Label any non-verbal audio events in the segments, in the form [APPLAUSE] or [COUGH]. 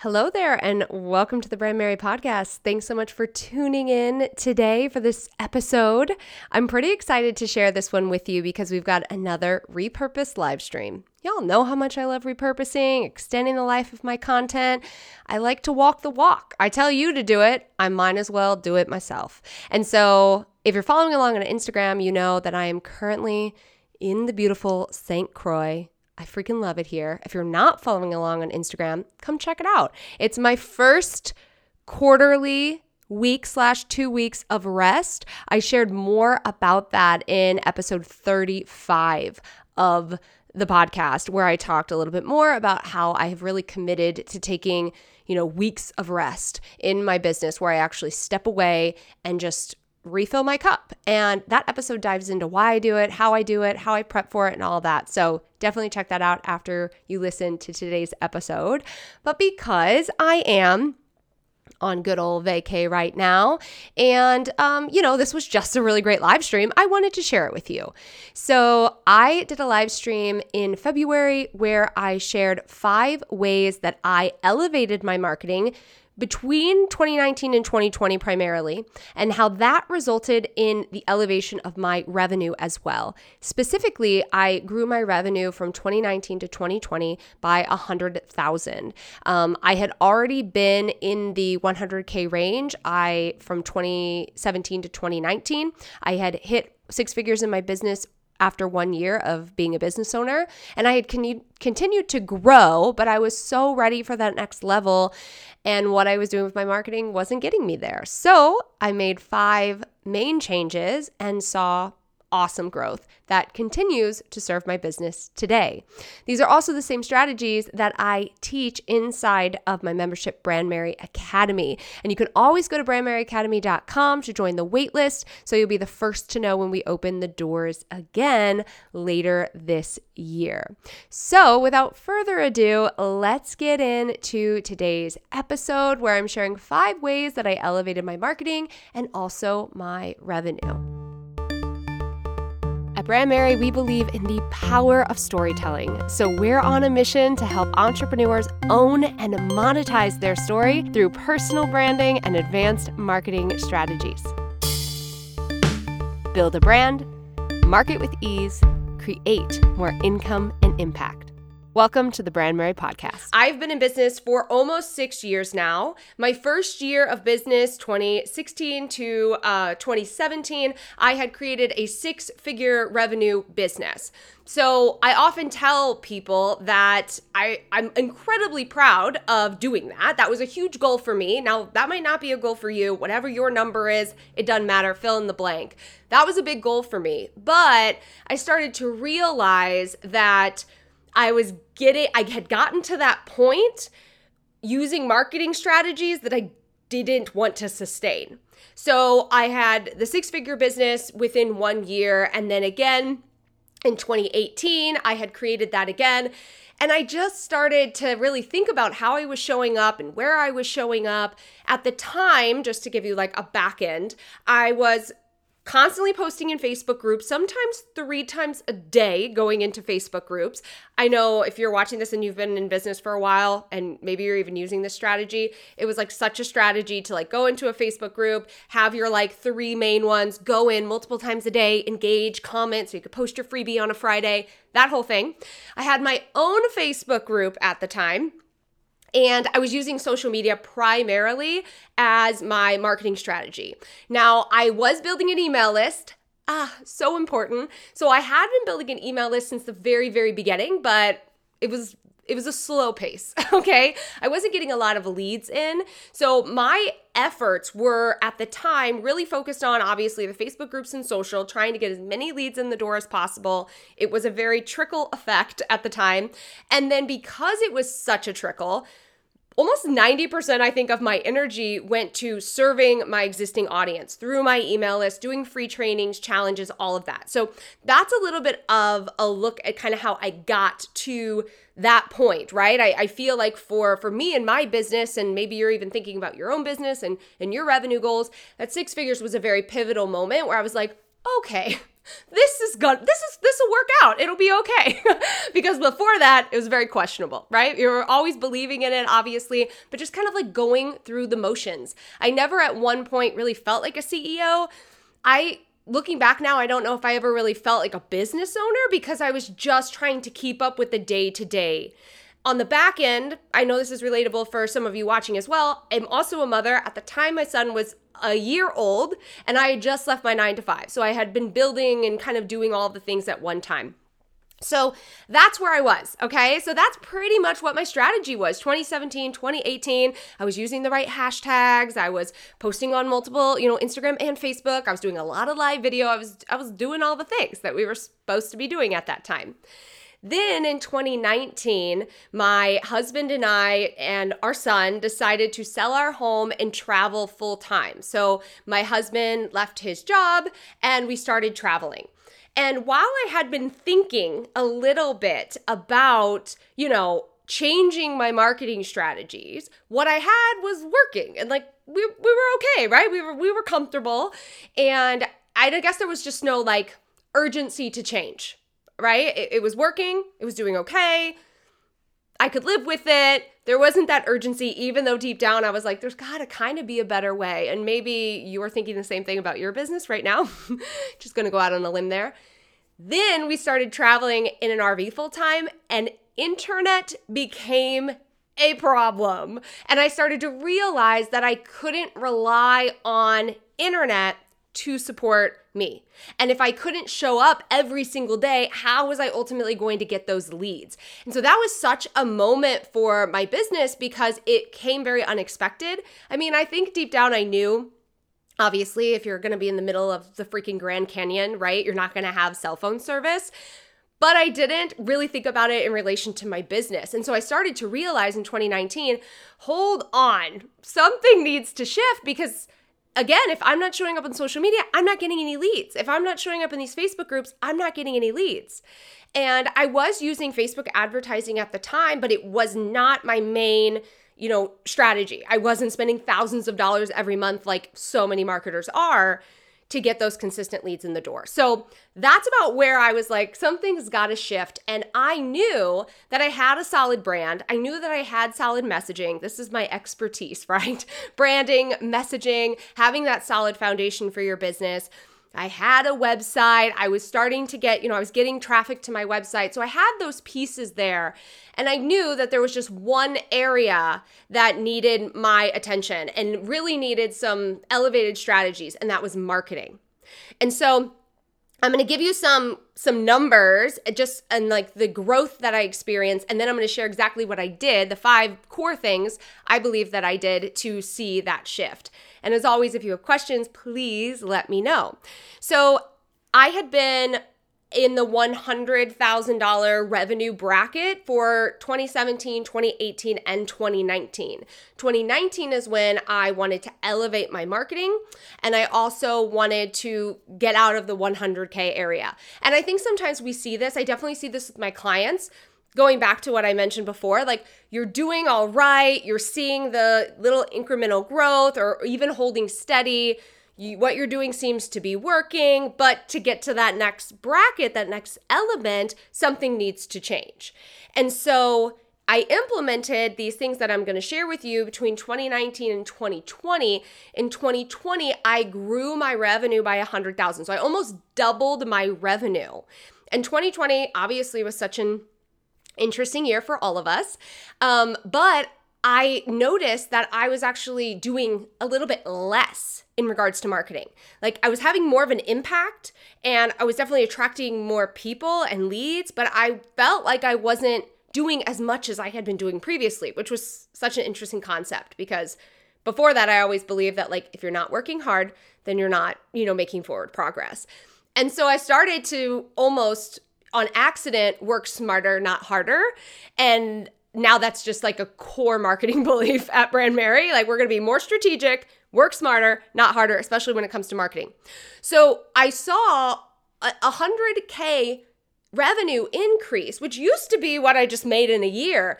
Hello there, and welcome to the Brandmerry podcast. Thanks so much for tuning in today for this episode. I'm pretty excited to share this one with you because we've got another repurposed live stream. Y'all know how much I love repurposing, extending the life of my content. I like to walk the walk. I tell you to do it, I might as well do it myself. And so, if you're following along on Instagram, you know that I am currently in the beautiful St. Croix I freaking love it here. If you're not following along on Instagram, come check it out. It's my first quarterly week slash two weeks of rest. I shared more about that in episode 35 of the podcast, where I talked a little bit more about how I have really committed to taking, you know, weeks of rest in my business where I actually step away and just refill my cup. And that episode dives into why I do it, how I do it, how I prep for it, and all that. So definitely check that out after you listen to today's episode. But because I am on good old vacay right now. And, um, you know, this was just a really great live stream. I wanted to share it with you. So, I did a live stream in February where I shared five ways that I elevated my marketing between 2019 and 2020 primarily, and how that resulted in the elevation of my revenue as well. Specifically, I grew my revenue from 2019 to 2020 by 100,000. Um, I had already been in the 100K range. I, from 2017 to 2019, I had hit six figures in my business after one year of being a business owner. And I had con- continued to grow, but I was so ready for that next level. And what I was doing with my marketing wasn't getting me there. So I made five main changes and saw awesome growth that continues to serve my business today. These are also the same strategies that I teach inside of my membership Brandmerry Academy. And you can always go to brandmerryacademy.com to join the waitlist so you'll be the first to know when we open the doors again later this year. So, without further ado, let's get into today's episode where I'm sharing five ways that I elevated my marketing and also my revenue. Brandmerry, we believe in the power of storytelling. So we're on a mission to help entrepreneurs own and monetize their story through personal branding and advanced marketing strategies. Build a brand, market with ease, create more income and impact. Welcome to the Brandmerry podcast. I've been in business for almost six years now. My first year of business, 2016 to uh, 2017, I had created a six figure revenue business. So I often tell people that I, I'm incredibly proud of doing that. That was a huge goal for me. Now, that might not be a goal for you. Whatever your number is, it doesn't matter. Fill in the blank. That was a big goal for me. But I started to realize that I was getting, I had gotten to that point using marketing strategies that I didn't want to sustain. So I had the six figure business within one year. And then again in 2018, I had created that again. And I just started to really think about how I was showing up and where I was showing up. At the time, just to give you like a back end, I was constantly posting in Facebook groups, sometimes three times a day going into Facebook groups. I know if you're watching this and you've been in business for a while and maybe you're even using this strategy, it was like such a strategy to like go into a Facebook group, have your like three main ones, go in multiple times a day, engage, comment so you could post your freebie on a Friday, that whole thing. I had my own Facebook group at the time and I was using social media primarily as my marketing strategy. Now, I was building an email list. Ah, so important. So I had been building an email list since the very, very beginning, but it was it was a slow pace, [LAUGHS] okay? I wasn't getting a lot of leads in. So my efforts were at the time really focused on obviously the Facebook groups and social, trying to get as many leads in the door as possible. It was a very trickle effect at the time. And then because it was such a trickle, almost 90% I think of my energy went to serving my existing audience through my email list, doing free trainings, challenges, all of that. So that's a little bit of a look at kind of how I got to that point, right? I, I feel like for for me and my business, and maybe you're even thinking about your own business and and your revenue goals, that six figures was a very pivotal moment where I was like, okay, this is good. This is this will work out. It'll be okay. [LAUGHS] because before that, it was very questionable, right? You're always believing in it, obviously, but just kind of like going through the motions. I never at one point really felt like a CEO. I looking back now, I don't know if I ever really felt like a business owner because I was just trying to keep up with the day to day. On the back end, I know this is relatable for some of you watching as well. I'm also a mother. At the time, my son was a year old and I had just left my nine to five. So I had been building and kind of doing all the things at one time. So that's where I was, okay? So that's pretty much what my strategy was. 2017, 2018, I was using the right hashtags. I was posting on multiple, you know, Instagram and Facebook. I was doing a lot of live video. I was I was doing all the things that we were supposed to be doing at that time. Then in 2019, my husband and I and our son decided to sell our home and travel full time. So my husband left his job and we started traveling. And while I had been thinking a little bit about, you know, changing my marketing strategies, what I had was working and like we we were okay, right? We were we were comfortable and I guess there was just no like urgency to change, right? It, it was working, it was doing okay. I could live with it. There wasn't that urgency, even though deep down I was like, there's got to kind of be a better way. And maybe you are thinking the same thing about your business right now. [LAUGHS] Just going to go out on a limb there. Then we started traveling in an RV full time, and internet became a problem. And I started to realize that I couldn't rely on internet to support me. And if I couldn't show up every single day, how was I ultimately going to get those leads? And so that was such a moment for my business because it came very unexpected. I mean, I think deep down I knew Obviously, if you're going to be in the middle of the freaking Grand Canyon, right, you're not going to have cell phone service. But I didn't really think about it in relation to my business. And so I started to realize in 2019 hold on, something needs to shift because again, if I'm not showing up on social media, I'm not getting any leads. If I'm not showing up in these Facebook groups, I'm not getting any leads. And I was using Facebook advertising at the time, but it was not my main you know, strategy. I wasn't spending thousands of dollars every month like so many marketers are to get those consistent leads in the door. So that's about where I was like, something's got to shift. And I knew that I had a solid brand. I knew that I had solid messaging. This is my expertise, [LAUGHS] right? Branding, messaging, having that solid foundation for your business. I had a website. I was starting to get, you know, I was getting traffic to my website. So I had those pieces there. And I knew that there was just one area that needed my attention and really needed some elevated strategies, and that was marketing. And so I'm going to give you some some numbers uh, just and like the growth that I experienced and then I'm going to share exactly what I did, the five core things I believe that I did to see that shift. And as always if you have questions, please let me know. So, I had been in the $100,000 revenue bracket for 2017, 2018, and 2019. 2019 is when I wanted to elevate my marketing and I also wanted to get out of the 100K area. And I think sometimes we see this, I definitely see this with my clients. Going back to what I mentioned before, like you're doing all right, you're seeing the little incremental growth or even holding steady you, what you're doing seems to be working, but to get to that next bracket, that next element, something needs to change. And so I implemented these things that I'm going to share with you between 2019 and 2020. In 2020, I grew my revenue by 100,000. So I almost doubled my revenue. And 2020 obviously was such an interesting year for all of us. Um, but I noticed that I was actually doing a little bit less in regards to marketing. Like I was having more of an impact and I was definitely attracting more people and leads, but I felt like I wasn't doing as much as I had been doing previously, which was such an interesting concept because before that I always believed that like if you're not working hard, then you're not, you know, making forward progress. And so I started to almost on accident work smarter, not harder. And now that's just like a core marketing [LAUGHS] belief at Brandmerry. Like we're going to be more strategic, work smarter, not harder, especially when it comes to marketing. So I saw a 100K revenue increase, which used to be what I just made in a year.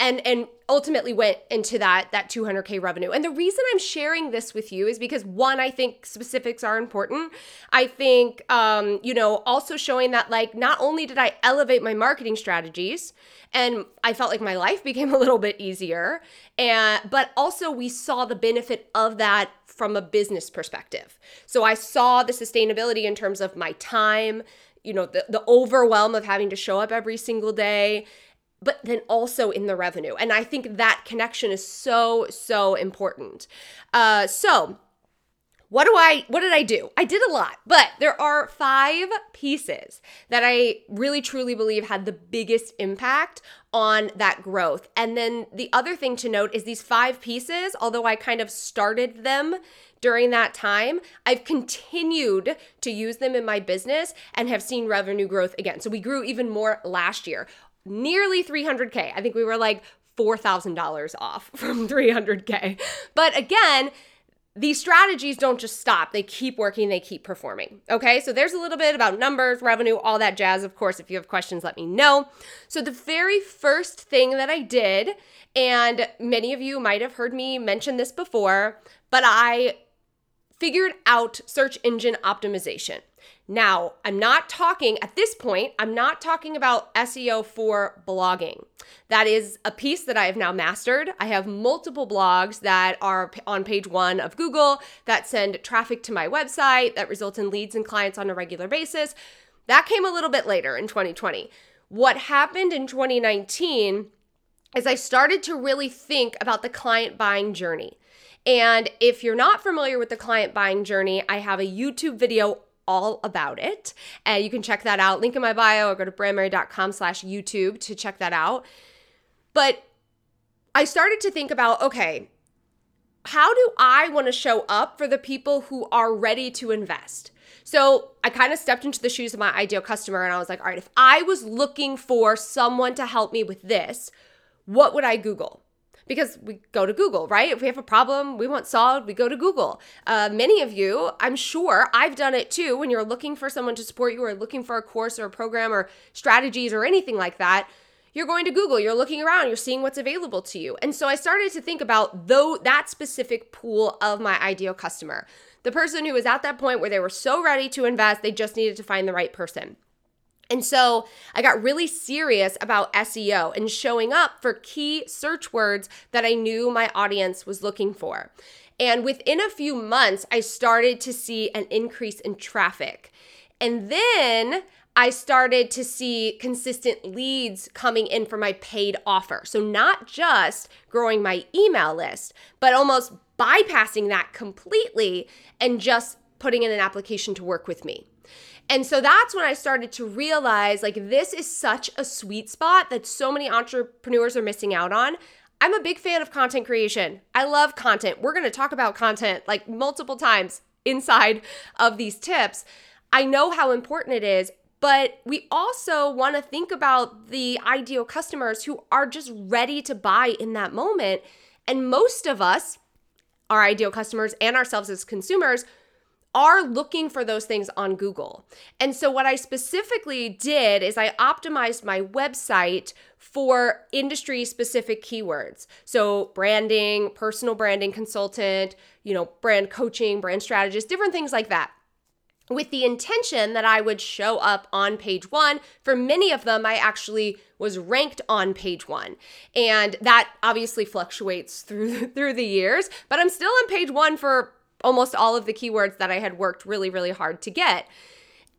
And and ultimately went into that that 200k revenue. And the reason i'm sharing this with you is because one i think specifics are important. I think um you know also showing that like not only did i elevate my marketing strategies and i felt like my life [LAUGHS] became a little bit easier and but also we saw the benefit of that from a business perspective. So i saw the sustainability in terms of my time you know the, the overwhelm of having to show up every single day but then also in the revenue. And I think that connection is so, so important. Uh, so, what do I what did I do? I did a lot, but there are 5 pieces that I really truly believe had the biggest impact on that growth. And then the other thing to note is these 5 pieces, although I kind of started them during that time, I've continued to use them in my business and have seen revenue growth again. So we grew even more last year nearly 300K. I think we were like $4,000 off [LAUGHS] from 300K. But again, these strategies don't just stop. They keep working, they keep performing. Okay, so there's a little bit about numbers, revenue, all that jazz. Of course, if you have questions, let me know. So, the very first thing that I did, and many of you might have heard me mention this before, but I figured out search engine optimization. Now, I'm not talking at this point, I'm not talking about SEO for blogging. That is a piece that I have now mastered. I have multiple blogs that are on page one of Google that send traffic to my website, that result in leads and clients on a regular basis. That came a little bit later in 2020. What happened in 2019 is I started to really think about the client buying journey. And if you're not familiar with the client buying journey, I have a YouTube video all about it. And you can check that out. Link in my bio or go to brandmerry.com slash YouTube to check that out. But I started to think about, okay, how do I want to show up for the people who are ready to invest? So I kind of stepped into the shoes of my ideal customer and I was like, all right, if I was looking for someone to help me with this, what would I Google? Because we go to Google, right? If we have a problem we want solved, we go to Google. Uh, many of you, I'm sure, I've done it too, when you're looking for someone to support you or looking for a course or a program or strategies or anything like that. You're going to Google, you're looking around, you're seeing what's available to you. And so I started to think about though that specific pool of my ideal customer. The person who was at that point where they were so ready to invest, they just needed to find the right person. And so I got really serious about SEO and showing up for key search words that I knew my audience was looking for. And within a few months, I started to see an increase in traffic. And then I started to see consistent leads coming in for my paid offer. So, not just growing my email list, but almost bypassing that completely and just putting in an application to work with me. And so that's when I started to realize like this is such a sweet spot that so many entrepreneurs are missing out on. I'm a big fan of content creation. I love content. We're going to talk about content like multiple times inside of these tips. I know how important it is, but we also want to think about the ideal customers who are just ready to buy in that moment. And most of us, our ideal customers and ourselves as consumers, are looking for those things on Google. And so, what I specifically did is I optimized my website for industry specific keywords. So, branding, personal branding consultant, you know, brand coaching, brand strategist, different things like that. With the intention that I would show up on page one. For many of them, I actually was ranked on page one. And that obviously fluctuates through [LAUGHS] through the years, but I'm still on page one for almost all of the keywords that I had worked really, really hard to get.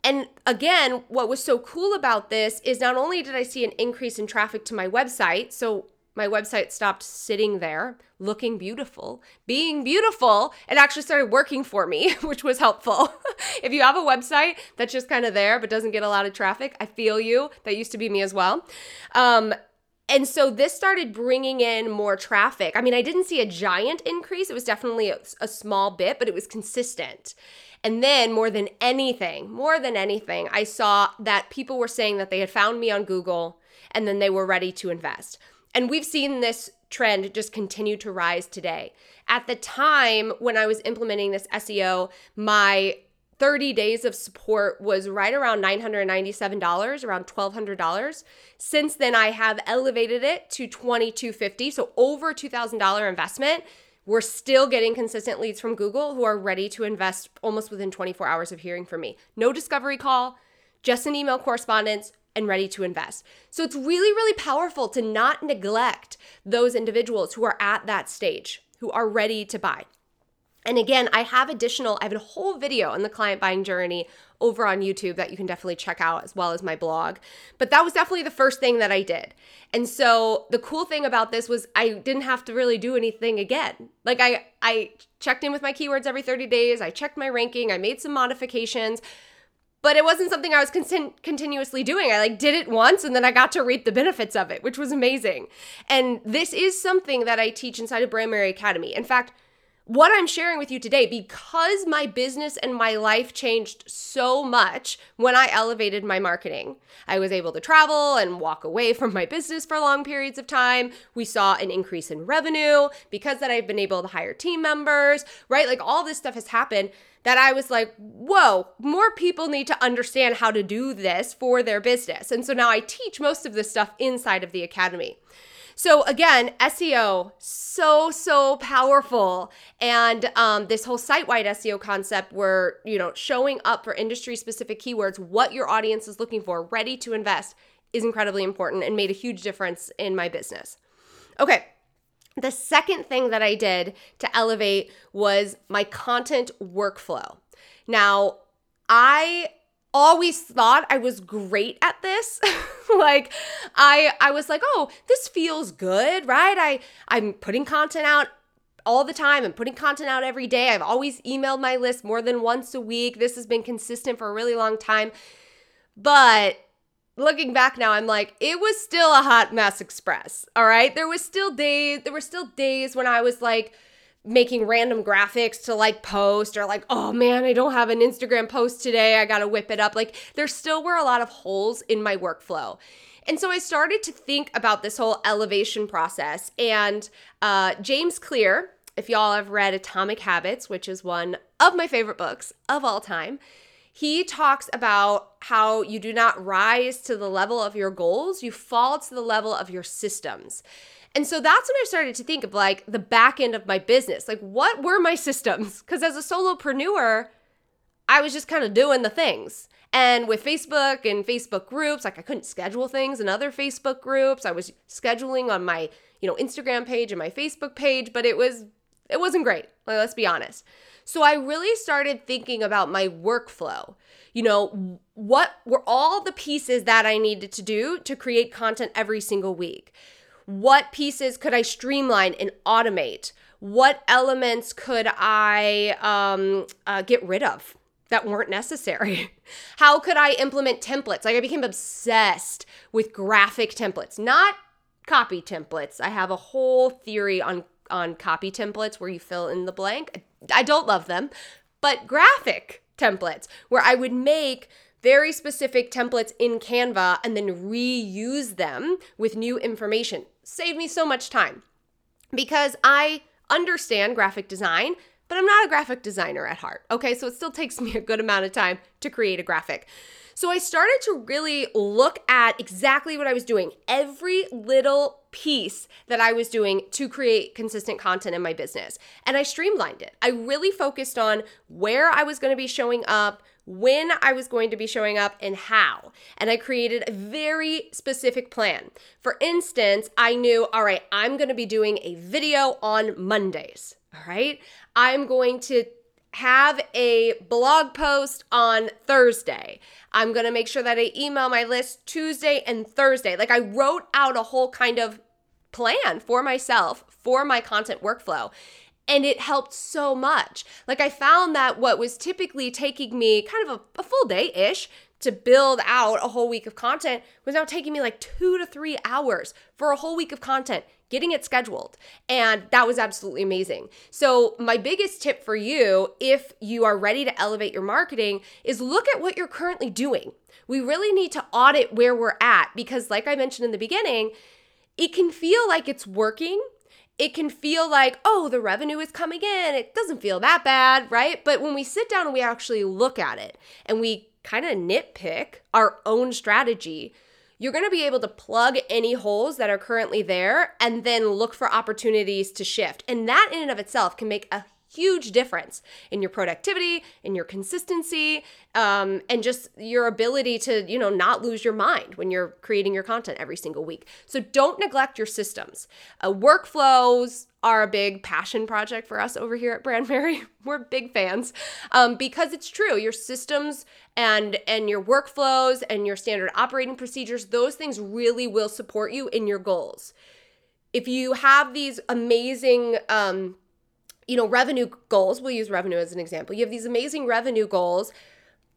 And again, what was so cool about this is not only did I see an increase in traffic to my website, so my website stopped sitting there looking beautiful, being beautiful, and actually started working for me, [LAUGHS] which was helpful. [LAUGHS] if you have a website that's just kind of there but doesn't get a lot of traffic, I feel you. That used to be me as well. Um, and so this started bringing in more traffic. I mean, I didn't see a giant increase. It was definitely a, a, small bit, but it was consistent. And then, more than anything, more than anything, I saw that people were saying that they had found me on Google and then they were ready to invest. And we've seen this trend just continue to rise today. At the time when I was implementing this SEO, my 30 days of support was right around $997, around $1,200. Since then, I have elevated it to 2,250, so over $2,000 investment. We're still getting consistent leads from Google who are ready to invest almost within 24 hours of hearing from me. No discovery call, just an email correspondence, and ready to invest. So it's really, really powerful to not neglect those individuals who are at that stage, who are ready to buy. And again, I have additional, I have a whole video on the client buying journey over on YouTube that you can definitely check out as well as my blog. But that was definitely the first thing that I did. And so the cool thing about this was I didn't have to really do anything again. Like I I checked in with my keywords every 30 days, I checked my ranking, I made some modifications, but it wasn't something I was con- continuously doing. I like did it once and then I got to reap the benefits of it, which was amazing. And this is something that I teach inside of Brandmerry Academy. In fact, what I'm sharing with you today, because my business and my life changed so much when I elevated my marketing. I was able to travel and walk away [LAUGHS] from my business for long periods of time. We saw an increase in revenue because that I've been able to hire team members, right? Like all this stuff has happened that I was like, whoa, more people need to understand how to do this for their business. And so now I teach most of this stuff inside of the academy. So again, SEO so so powerful, and um, this whole site-wide SEO concept, where you know showing up for industry-specific keywords, what your audience is looking for, ready to invest, is incredibly important and made a huge difference in my business. Okay. The second thing that I did to elevate was my content workflow. Now, I always thought I was great at this. [LAUGHS] like I I was like, "Oh, this feels good, right? I I'm putting content out all the time. I'm putting content out every day. I've always emailed my list more than once a week. This has been consistent for a really long time." But looking back now, I'm like, it was still a hot mess express. All right? There was still days there were still days when I was like making random graphics to like post or like, oh man, I don't have an Instagram post today. I got to whip it up. Like, there still were a lot of holes in my workflow. And so I started to think about this whole elevation process. And uh, James Clear, if y'all have read Atomic Habits, which is one of my favorite books of all time, he talks about how you do not rise to the level of your goals, you fall to the level of your systems. And so that's when I started to think of like the back end of my business. Like, what were my systems? [LAUGHS] Because as a solopreneur, I was just kind of doing the things. And with Facebook and Facebook groups, like I couldn't schedule things in other Facebook groups. I was scheduling on my, you know, Instagram page and my Facebook page, but it was it wasn't great. Like let's be honest. So I really started thinking about my workflow. You know, what were all the pieces that I needed to do to create content every single week? What pieces could I streamline and automate? What elements could I um, uh, get rid of that weren't necessary? [LAUGHS] How could I implement templates? Like I became obsessed with graphic templates, not copy templates. I have a whole theory on on copy templates where you fill in the blank. I don't love them, but graphic templates where I would make very specific templates in Canva and then reuse them with new information. Save me so much time because I understand graphic design, but I'm not a graphic designer at heart. Okay, so it still takes me a good amount of time to create a graphic. So I started to really look at exactly what I was doing, every little piece that I was doing to create consistent content in my business. And I streamlined it. I really focused on where I was going to be showing up, when I was going to be showing up and how. And I created a very specific plan. For instance, I knew, all right, I'm going to be doing a video on Mondays. All right. I'm going to have a blog post on Thursday. I'm going to make sure that I email my list Tuesday and Thursday. Like I wrote out a whole kind of plan for myself for my content workflow and it helped so much. Like I found that what was typically taking me kind of a, a full day ish to build out a whole week of content was now taking me like two to three hours for a whole week of content getting it scheduled. And that was absolutely amazing. So, my biggest tip for you, if you are ready to elevate your marketing, is look at what you're currently doing. We really need to audit where we're at because, like I mentioned in the beginning, it can feel like it's working it can feel like, oh, the revenue is coming in. It doesn't feel that bad, right? But when we sit down and we actually look at it and we kind of nitpick our own strategy, you're going to be able to plug any holes that are currently there and then look for opportunities to shift. And that in and of itself can make a huge difference in your productivity, in your consistency, um, and just your ability to, you know, not lose your mind when you're creating your content every single week. So don't neglect your systems. Uh, workflows are a big passion project for us over here at Brandmerry. [LAUGHS] We're big fans um, because it's true. Your systems and and your workflows and your standard operating procedures, those things really will support you in your goals. If you have these amazing um, you know, revenue goals. We'll use revenue as an example. You have these amazing revenue goals,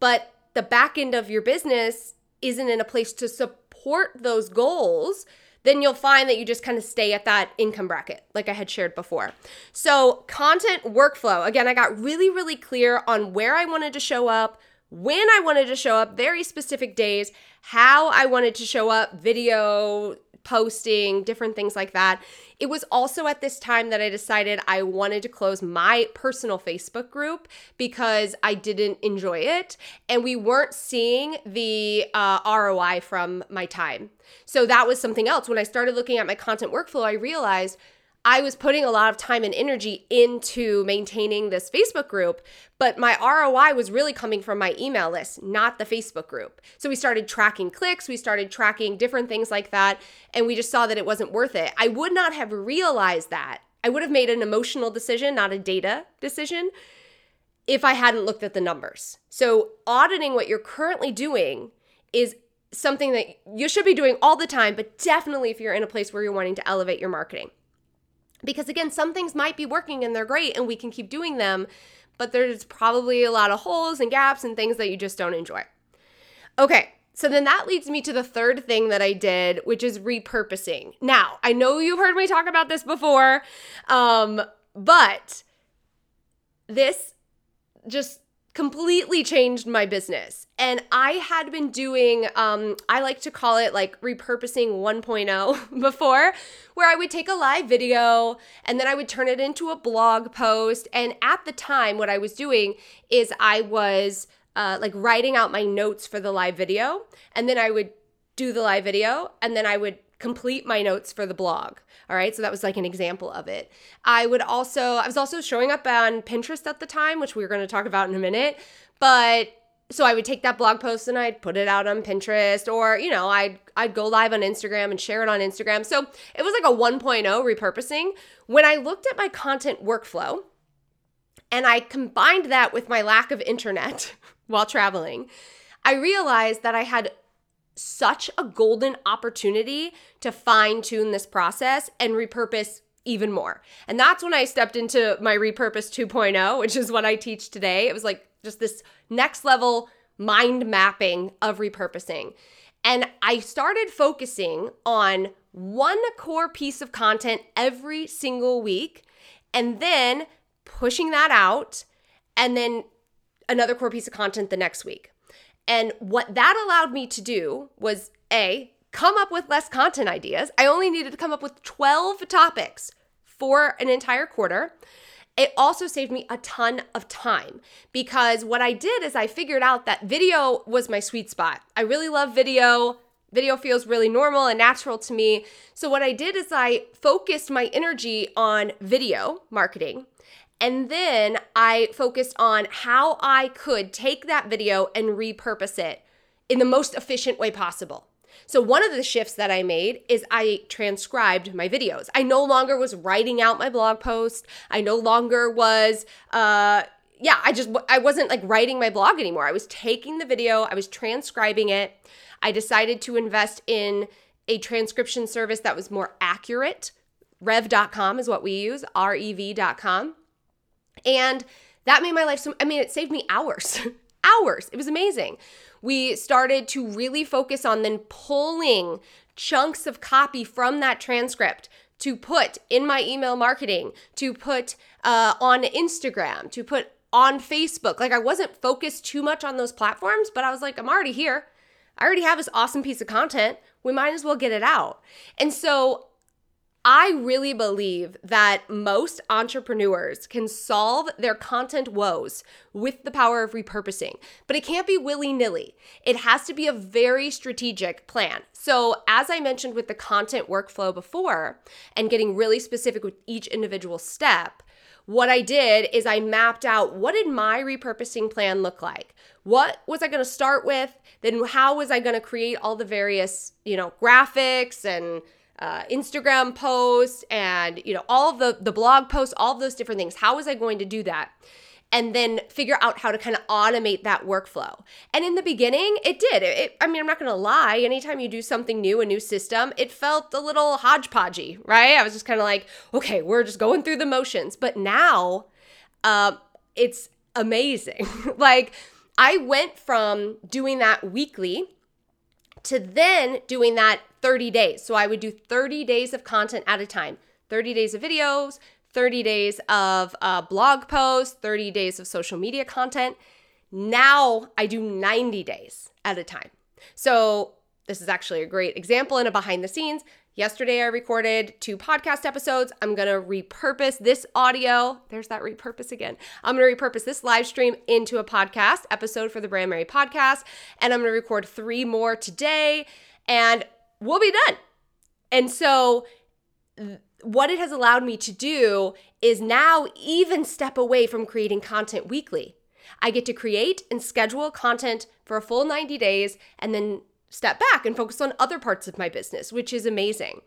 but the back end of your business isn't in a place to support those goals, then you'll find that you just kind of stay at that income bracket, like I had shared before. So, content workflow again, I got really, really clear on where I wanted to show up, when I wanted to show up, very specific days, how I wanted to show up, video, posting, different things like that. It was also at this time that I decided I wanted to close my personal Facebook group because I didn't enjoy it and we weren't seeing the uh, ROI from my time. So that was something else. When I started looking at my content workflow, I realized I was putting a lot of time and energy into maintaining this Facebook group, but my ROI was really coming from my email list, not the Facebook group. So we started tracking clicks, we started tracking different things like that, and we just saw that it wasn't worth it. I would not have realized that. I would have made an emotional decision, not a data decision, if I hadn't looked at the numbers. So auditing what you're currently doing is something that you should be doing all the time, but definitely if you're in a place where you're wanting to elevate your marketing. Because again, some things might be working and they're great and we can keep doing them, but there's probably a lot of holes and gaps and things that you just don't enjoy. Okay, so then that leads me to the third thing that I did, which is repurposing. Now, I know you've heard me talk about this before, um, but this just completely changed my business. And I had been doing, um, I like to call it like repurposing 1.0 [LAUGHS] before, where I would take a live video and then I would turn it into a blog post. And at the time, what I was doing is I was uh, like writing out my notes for the live video, and then I would do the live video, and then I would complete my notes for the blog. All right. So that was like an example of it. I would also, I was also showing up on Pinterest at the time, which we are going to talk about in a minute. But so I would take that blog post and I'd put it out on Pinterest or, you know, I'd I'd go live on Instagram and share it on Instagram. So it was like a 1.0 repurposing. When I looked at my content workflow and I combined that with my lack of internet [LAUGHS] while traveling, I realized that I had such a golden opportunity to fine tune this process and repurpose even more. And that's when I stepped into my repurpose 2.0, which is what I teach today. It was like just this next level mind mapping of repurposing. And I started focusing on one core piece of content every single week and then pushing that out and then another core piece of content the next week. And what that allowed me to do was A, come up with less content ideas. I only needed to come up with 12 topics for an entire quarter. It also saved me a ton of time because what I did is I figured out that video was my sweet spot. I really love video. Video feels really normal and natural to me. So, what I did is I focused my energy on video marketing and then I focused on how I could take that video and repurpose it in the most efficient way possible. So, one of the shifts that I made is I transcribed my videos. I no longer was writing out my blog post. I no longer was, uh, yeah, I just, I wasn't like writing my blog anymore. I was taking the video, I was transcribing it. I decided to invest in a transcription service that was more accurate. Rev.com is what we use, R E V.com. And that made my life so, I mean, it saved me hours, [LAUGHS] hours. It was amazing. We started to really focus on then pulling chunks of copy from that transcript to put in my email marketing, to put uh, on Instagram, to put on Facebook. Like I wasn't focused too much on those platforms, but I was like, I'm already here. I already have this awesome piece of content. We might as well get it out. And so I really believe that most entrepreneurs can solve their content woes with the power of repurposing, but it can't be willy nilly. It has to be a very strategic plan. So, as I mentioned with the content workflow before and getting really specific with each individual step, what I did is I mapped out what did my repurposing plan look like? What was I going to start with? Then how was I going to create all the various, you know, graphics and uh, Instagram posts and you know all the the blog posts, all those different things. How was I going to do that? And then figure out how to kind of automate that workflow. And in the beginning, it did. It, it, I mean, I'm not going to lie. Anytime you do something new, a new system, it felt a little hodgepodgey, right? I was just kind of like, okay, we're just going through the motions. But now, uh, it's amazing. [LAUGHS] like, I went from doing that weekly to then doing that 30 days. So I would do 30 days of content at a time 30 days of videos, 30 days of uh, blog posts, 30 days of social media content. Now I do 90 days at a time. So this is actually a great example in a behind the scenes. Yesterday, I recorded two podcast episodes. I'm going to repurpose this audio. There's that repurpose again. I'm going to repurpose this live stream into a podcast episode for the Brandmerry podcast. And I'm going to record three more today, and we'll be done. And so, what it has allowed me to do is now even step away from creating content weekly. I get to create and schedule content for a full 90 days and then step back and focus on other parts of my business, which is amazing.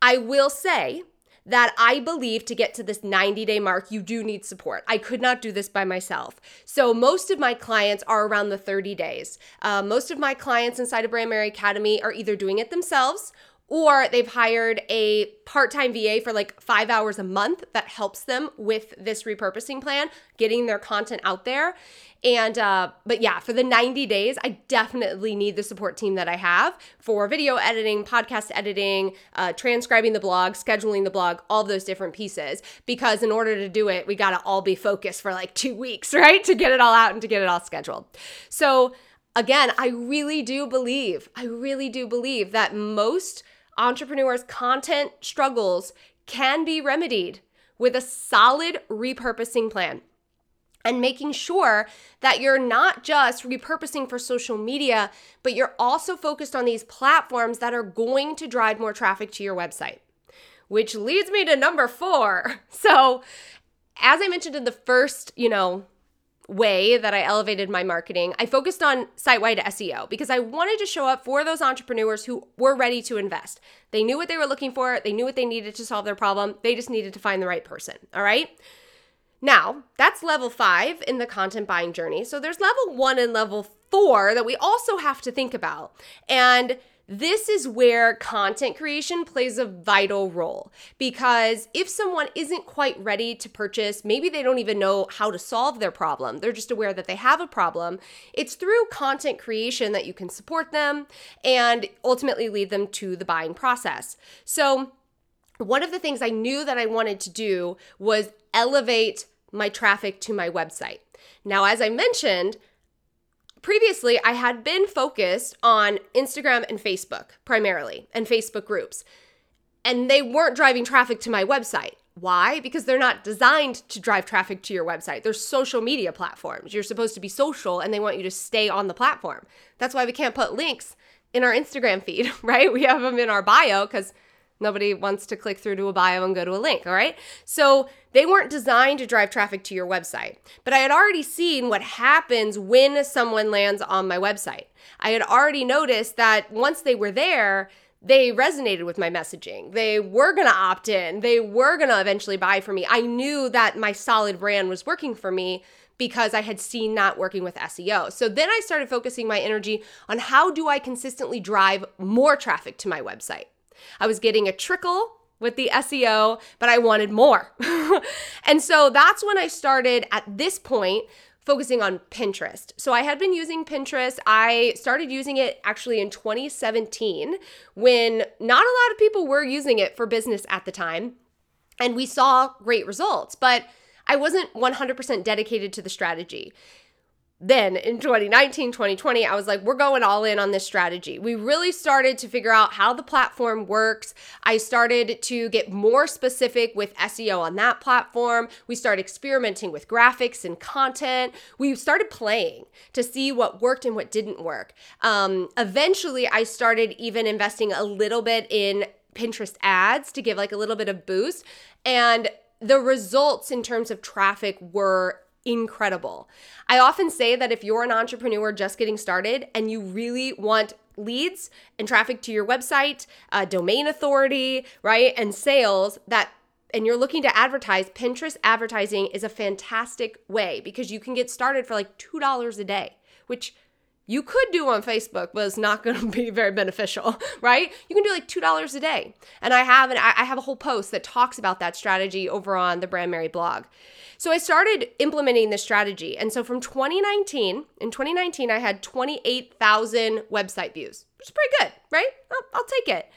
I will say that I believe to get to this 90 day mark, you do need support. I could not do this by myself. So, most of my clients are around the 30 days. Uh, most of my clients inside of Brandmerry Academy are either doing it themselves or they've hired a part-time VA for like 5 hours a month that helps them with this repurposing plan, getting their content out there. And uh but yeah, for the 90 days, I definitely need the support team that I have for video editing, podcast editing, uh, transcribing the blog, scheduling the blog, all those different pieces. Because in order to do it, we got to all be focused for like two weeks, [LAUGHS] right? To get it all out and to get it all scheduled. So again, I really do believe, I really do believe that most entrepreneurs' content struggles can be remedied with a solid repurposing plan and making sure that you're not just repurposing for social media, but you're also focused on these platforms that are going to drive more traffic to your website. Which leads me to number 4. [LAUGHS] So, as I mentioned in the first, you know, way that I elevated my marketing, I focused on site wide SEO because I wanted to show up for those entrepreneurs who were ready to invest. They knew what they were looking for, they knew what they needed to solve their problem, they just needed to find the right person. All right. Now, that's level five in the content buying journey. So there's level one and level four that we also have to think about. And this is where content creation plays a vital role because if someone isn't quite ready to purchase, maybe they don't even know how to solve their problem, they're just aware that they have a problem, it's through content creation that you can support them and ultimately lead them to the buying process. So, one of the things I knew that I wanted to do was elevate my traffic to my website. Now, as I mentioned, previously I had been focused on Instagram and Facebook primarily, and Facebook groups. And they weren't driving traffic to my website. Why? Because they're not designed to drive traffic to your website. They're social media platforms. You're supposed to be social and they want you to stay on the platform. That's why we can't put links in our Instagram feed, [LAUGHS] right? We have them in our bio because Nobody wants to click through to a bio and go to a link, all right? So they weren't designed to drive traffic to your website. But I had already seen what happens when someone lands on my website. I had already noticed that once they were there, they resonated with my messaging. They were going to opt in. They were going to eventually buy for me. I knew that my solid brand was working for me because I had seen that working with SEO. So then I started focusing my energy on how do I consistently drive more traffic to my website. I was getting a trickle with the SEO, but I wanted more. [LAUGHS] and so that's when I started at this point focusing on Pinterest. So I had been using Pinterest. I started using it actually in 2017 when not a lot of people were using it for business at the time. And we saw great results, but I wasn't 100% dedicated to the strategy then in 2019, 2020, I was like, we're going all in on this strategy. We really started to figure out how the platform works. I started to get more specific with SEO on that platform. We started experimenting with graphics and content. We started playing to see what worked and what didn't work. Um, eventually, I started even investing a little bit in Pinterest ads to give like a little bit of boost. And the results in terms of traffic were incredible. I often say that if you're an entrepreneur just getting started and you really want leads and traffic to your website, uh, domain authority, right, and sales, that and you're looking to advertise, Pinterest advertising is a fantastic way because you can get started for like $2 a day, which you could do on Facebook, but it's not going [LAUGHS] to be very beneficial, right? You can do like two dollars a day, and I have an I have a whole post that talks about that strategy over on the Brandmerry blog. So I started implementing this strategy, and so from 2019, in 2019, I had 28,000 website views, which is pretty good, right? I'll, I'll take it.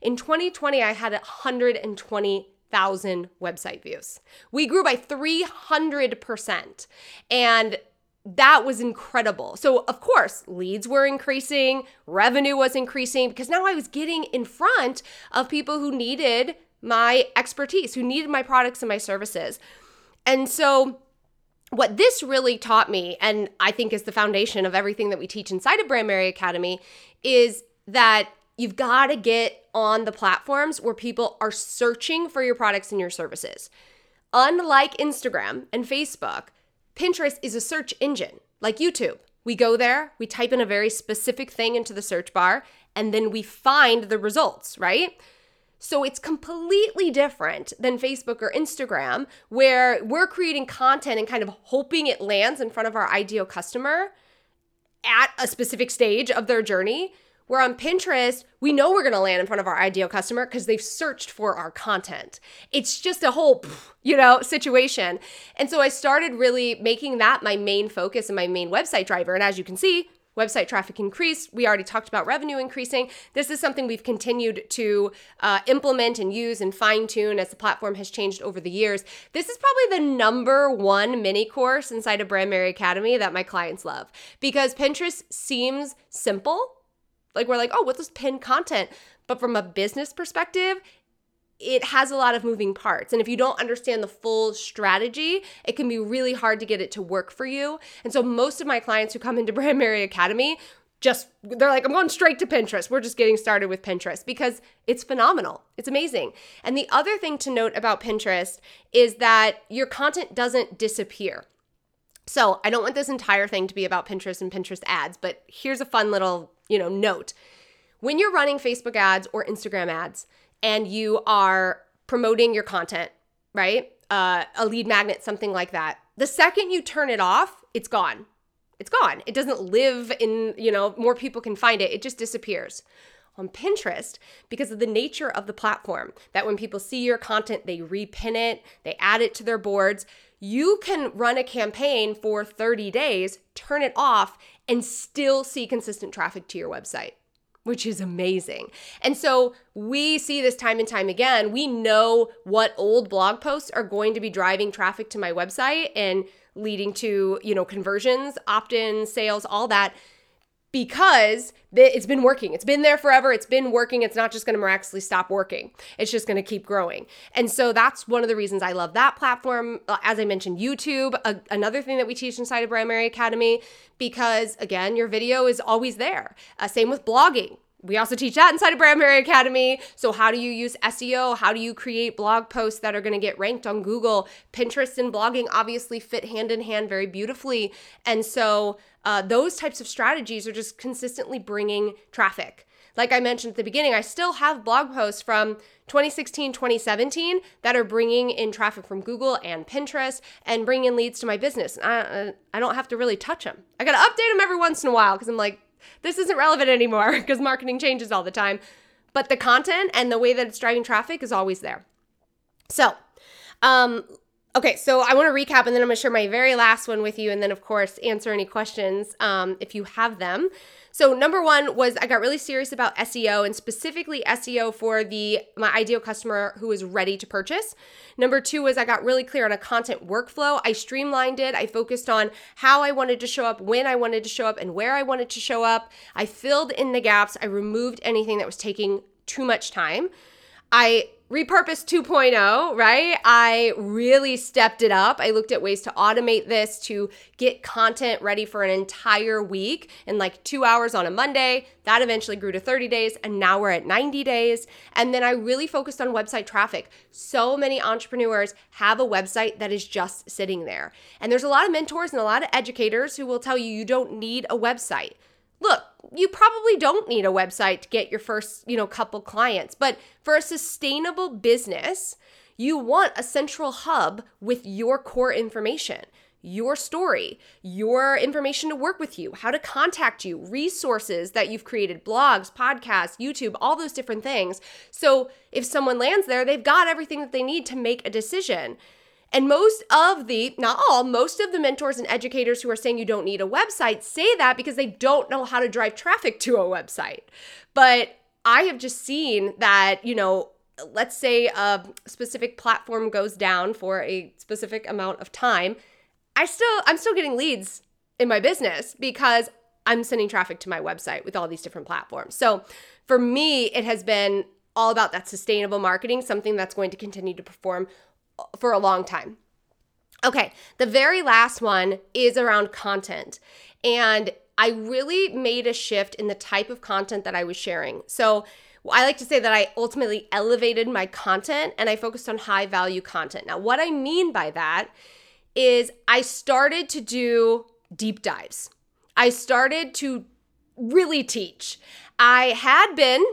In 2020, I had 120,000 website views. We grew by 300%. And that was incredible. So, of course, leads were increasing, revenue was increasing because now I was getting in front of people who needed my expertise, who needed my products and my services. And so, what this really taught me, and I think is the foundation of everything that we teach inside of Brandmerry Academy, is that you've got to get on the platforms where people are searching for your products and your services. Unlike Instagram and Facebook, Pinterest is a search engine like YouTube. We go there, we type in a very specific thing into the search bar, and then we find the results, right? So it's completely different than Facebook or Instagram, where we're creating content and kind of hoping it lands in front of our ideal customer at a specific stage of their journey. Where on Pinterest, we know we're going to land in front of our ideal customer because they've searched for our content. It's just a whole, you know, situation. And so I started really making that my main focus and my main website driver. And as you can see, website traffic increased. We already talked about revenue increasing. This is something we've continued to uh, implement and use and fine tune as the platform has changed over the years. This is probably the number one mini course inside of Brandmerry Academy that my clients love because Pinterest seems simple like we're like, oh, what's this pinned content? But from a business perspective, it has a lot of moving parts. And if you don't understand the full strategy, it can be really hard to get it to work for you. And so most of my clients who come into [LAUGHS] Brandmerry Academy just they're like, I'm going straight to Pinterest. We're just getting started with Pinterest because it's phenomenal. It's amazing. And the other thing to note about Pinterest is that your content doesn't disappear. So I don't want this entire thing to be about Pinterest and Pinterest ads, but here's a fun little, you know, note. When you're running Facebook ads or Instagram ads and you are promoting your content, right? Uh, a lead magnet, something like that. The second you turn it off, it's gone. It's gone. It doesn't live in, you know, more people can find it. It just disappears on Pinterest because of the nature of the platform. That when people see your content, they repin it, they add it to their boards you can run a campaign for 30 days, turn it off, and still see consistent traffic to your website, which is amazing. And so we see this time and time again. We know what old blog posts are going to be driving traffic to my website and leading to, you know, conversions, opt-ins, sales, all that because it's been working. It's been there forever. It's been working. It's not just going to miraculously stop working. It's just going to keep growing. And so that's one of the reasons I love that platform. Uh, as I mentioned, YouTube, a, another thing that we teach inside of Brandmerry Academy, because again, your video is always there. Uh, same with blogging we also teach that inside of Brandmerry Academy. So, how do you use SEO? How do you create blog posts that are going to get ranked on Google? Pinterest and blogging obviously fit hand in hand very beautifully. And so, uh, those types of strategies are just consistently bringing traffic. Like I mentioned at the beginning, I still have blog posts from 2016, 2017 that are bringing in traffic from Google and Pinterest and bringing in leads to my business. I, I don't have to really touch them. I got to update them every once in a while because I'm like, this isn't relevant anymore [LAUGHS] because marketing changes all the time. But the content and the way that it's driving traffic is always there. So, um, Okay, so I want to recap and then I'm going to share my very last one with you. And then, of course, answer any questions um, if you have them. So number one was I got really serious about SEO and specifically SEO for the my ideal customer who is ready to purchase. Number two was I got really clear on a content workflow. I streamlined it. I focused on how I wanted to show up, when I wanted to show up, and where I wanted to show up. I filled in the gaps. I removed anything that was taking too much time. I repurpose 2.0, right? I really stepped it up. I looked at ways to automate this to get content ready for an entire week in like two hours on a Monday. That eventually grew to 30 days, and now we're at 90 days. And then I really focused on website traffic. So many entrepreneurs have a website that is just sitting there. And there's a lot of mentors and a lot of educators who will tell you you don't need a website look, you probably don't need a website to get your first, you know, couple clients, but for a sustainable business, you want a central hub with your core information your story, your information to work with you, how to contact you, resources that you've created, blogs, podcasts, YouTube, all those different things. So if someone lands there, they've got everything that they need to make a decision. And most of the, not all, most of the mentors and educators who are saying you don't need a website say that because they don't know how to drive traffic to a website. But I have just seen that, you know, let's say a specific platform goes down for a specific amount of time. I still, I'm still getting leads in my business because I'm sending traffic to my website with all these different platforms. So for me, it has been all about that sustainable marketing, something that's going to continue to perform for a long time. Okay, the very last one is around content. And I really made a shift in the type of content that I was sharing. So I like to say that I ultimately elevated my content and I focused on high value content. Now, what I mean by that is I started to do deep dives. I started to really teach. I had been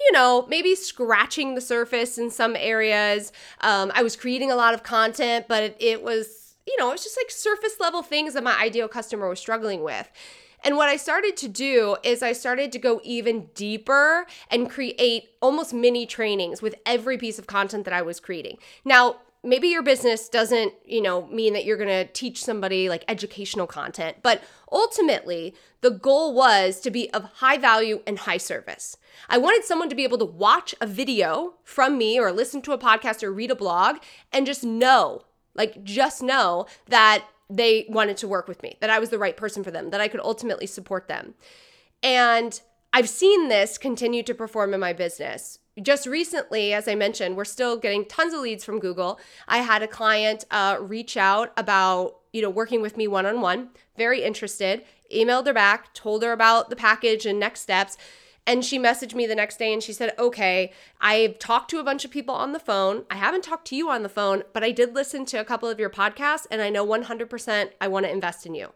you know, maybe scratching the surface in some areas. Um, I was creating a lot of content, but it, it was, you know, it was just like surface level things that my ideal customer was struggling with. And what I started to do is I started to go even deeper and create almost mini trainings with every piece of content that I was creating. Now, maybe your business doesn't, you know, mean that you're going to teach somebody like educational content, but ultimately, the goal was to be of high value and high service. I wanted someone to be able to watch a video from me or listen to a podcast or read a blog and just know, like just know that they wanted to work with me, that I was the right person for them, that I could ultimately support them. And I've seen this continue to perform in my business just recently, as I mentioned, we're still getting tons of leads from Google. I had a client uh, reach out about you know working with me one on one, very interested. Emailed her back, told her about the package and next steps. And she messaged me the next day and she said, Okay, I've talked to a bunch of people on the phone. I haven't talked to you on the phone, but I did listen to a couple of your podcasts and I know 100% I want to invest in you.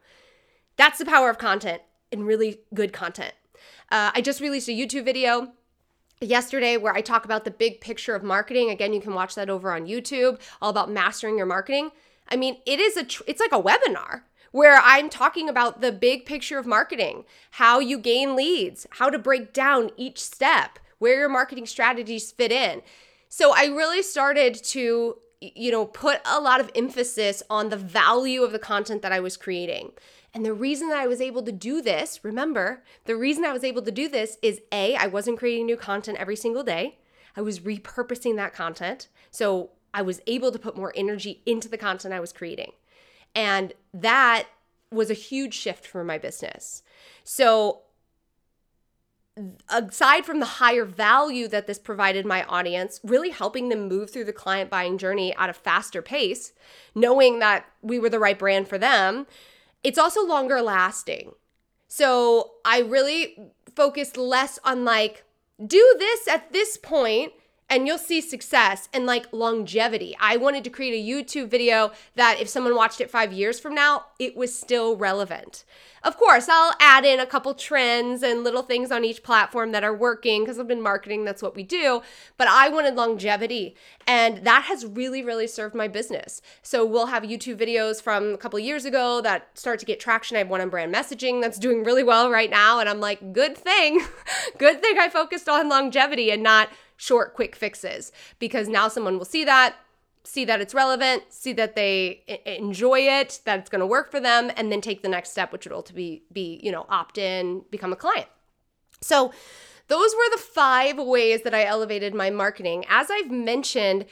That's the power of content and really good content. Uh, I just released a YouTube video yesterday where I talk about the big picture of marketing. Again, you can watch that over on YouTube, all about mastering your marketing. I mean, it is a tr- it's like a webinar where I'm talking about the big picture of marketing, how you gain leads, how to break down each step, where your marketing strategies fit in. So I really started to you know, put a lot of emphasis on the value of the content that I was creating. And the reason that I was able to do this, remember, the reason I was able to do this is A, I wasn't creating new content every single day. I was repurposing that content. So I was able to put more energy into the content I was creating. And that was a huge shift for my business. So aside from the higher value that this provided my audience, really helping them move through the client buying journey at a faster pace, knowing that we were the right brand for them, it's also longer lasting. So I really focused less on like, do this at this point and you'll see success and like longevity. I wanted to create a YouTube video that if someone watched it five years from now, it was still relevant. Of course, I'll add in a couple trends and little things on each platform that are working because I've been marketing, that's what we do. But I wanted longevity, and that has really, really served my business. So we'll have YouTube videos from a couple years ago that start to get traction. I have one on brand messaging that's doing really well right now. And I'm like, good thing, [LAUGHS] good thing I focused on longevity and not short, quick fixes because now someone will see that see that it's relevant, see that they enjoy it, that it's going to work for them, and then take the next step, which would ultimately be, you know, opt in, become a client. So, those were the five ways that I elevated my marketing. As I've mentioned,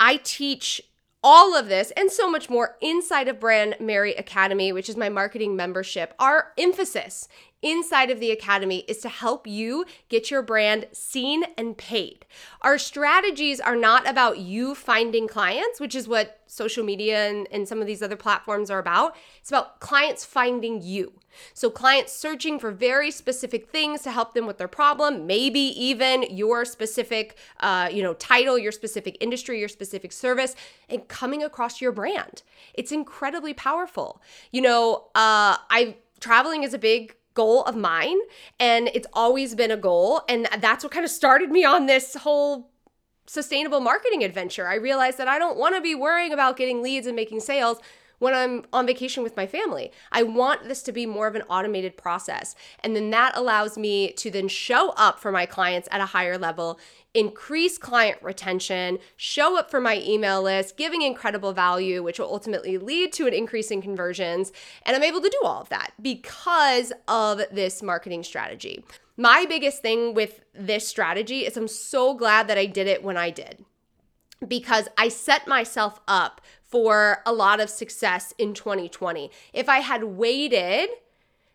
I teach all of this and so much more inside of Brandmerry Academy, which is my marketing membership. Our emphasis inside of the Academy is to help you get your brand seen and paid. Our strategies are not about you finding clients, which is what social media and, and some of these other platforms are about. It's about clients finding you. So, clients searching for very specific things to help them with their problem, maybe even your specific, uh, you know, title, your specific industry, your specific service, and coming across your brand. It's incredibly powerful. You know, uh, I traveling is a big goal of mine and it's always been a goal and that's what kind of started me on this whole sustainable marketing adventure. I realized that I don't want to be worrying about getting leads and making sales when I'm on vacation with my family. I want this to be more of an automated process. And then that allows me to then show up for my clients at a higher level, increase client retention, show up for my email list, giving incredible value, which will ultimately lead to an increase in conversions. And I'm able to do all of that because of this marketing strategy. My biggest thing with this strategy is I'm so glad that I did it when I did because I set myself up for a lot of success in 2020. If I had waited,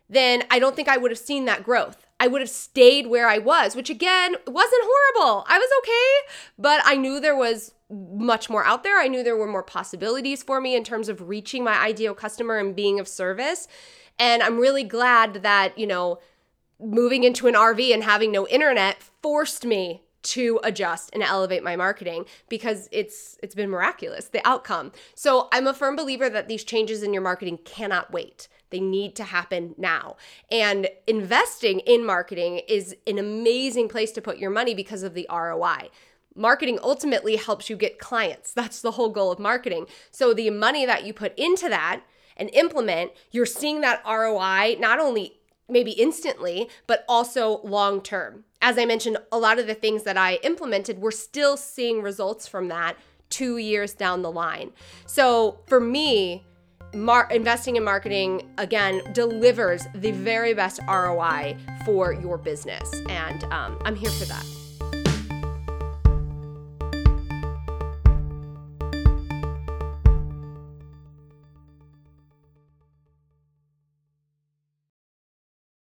then I don't think I would have seen that growth. I would have stayed where I was, which again wasn't horrible. I was okay, but I knew there was much more out there. I knew there were more possibilities for me in terms of reaching my ideal customer and being of service. And I'm really glad that, you know, moving into an RV and having no internet forced me to adjust and elevate my marketing because it's it's been miraculous the outcome. So I'm a firm believer that these changes in your marketing cannot wait. They need to happen now. And investing in marketing is an amazing place to put your money because of the ROI. Marketing ultimately helps you get clients. That's the whole goal of marketing. So the money that you put into that and implement, you're seeing that ROI not only maybe instantly, but also long term. As I mentioned, a lot of the things that I implemented, we're still seeing results from that two years down the line. So for me, Mar- investing in marketing again delivers the very best ROI for your business, and um, I'm here for that.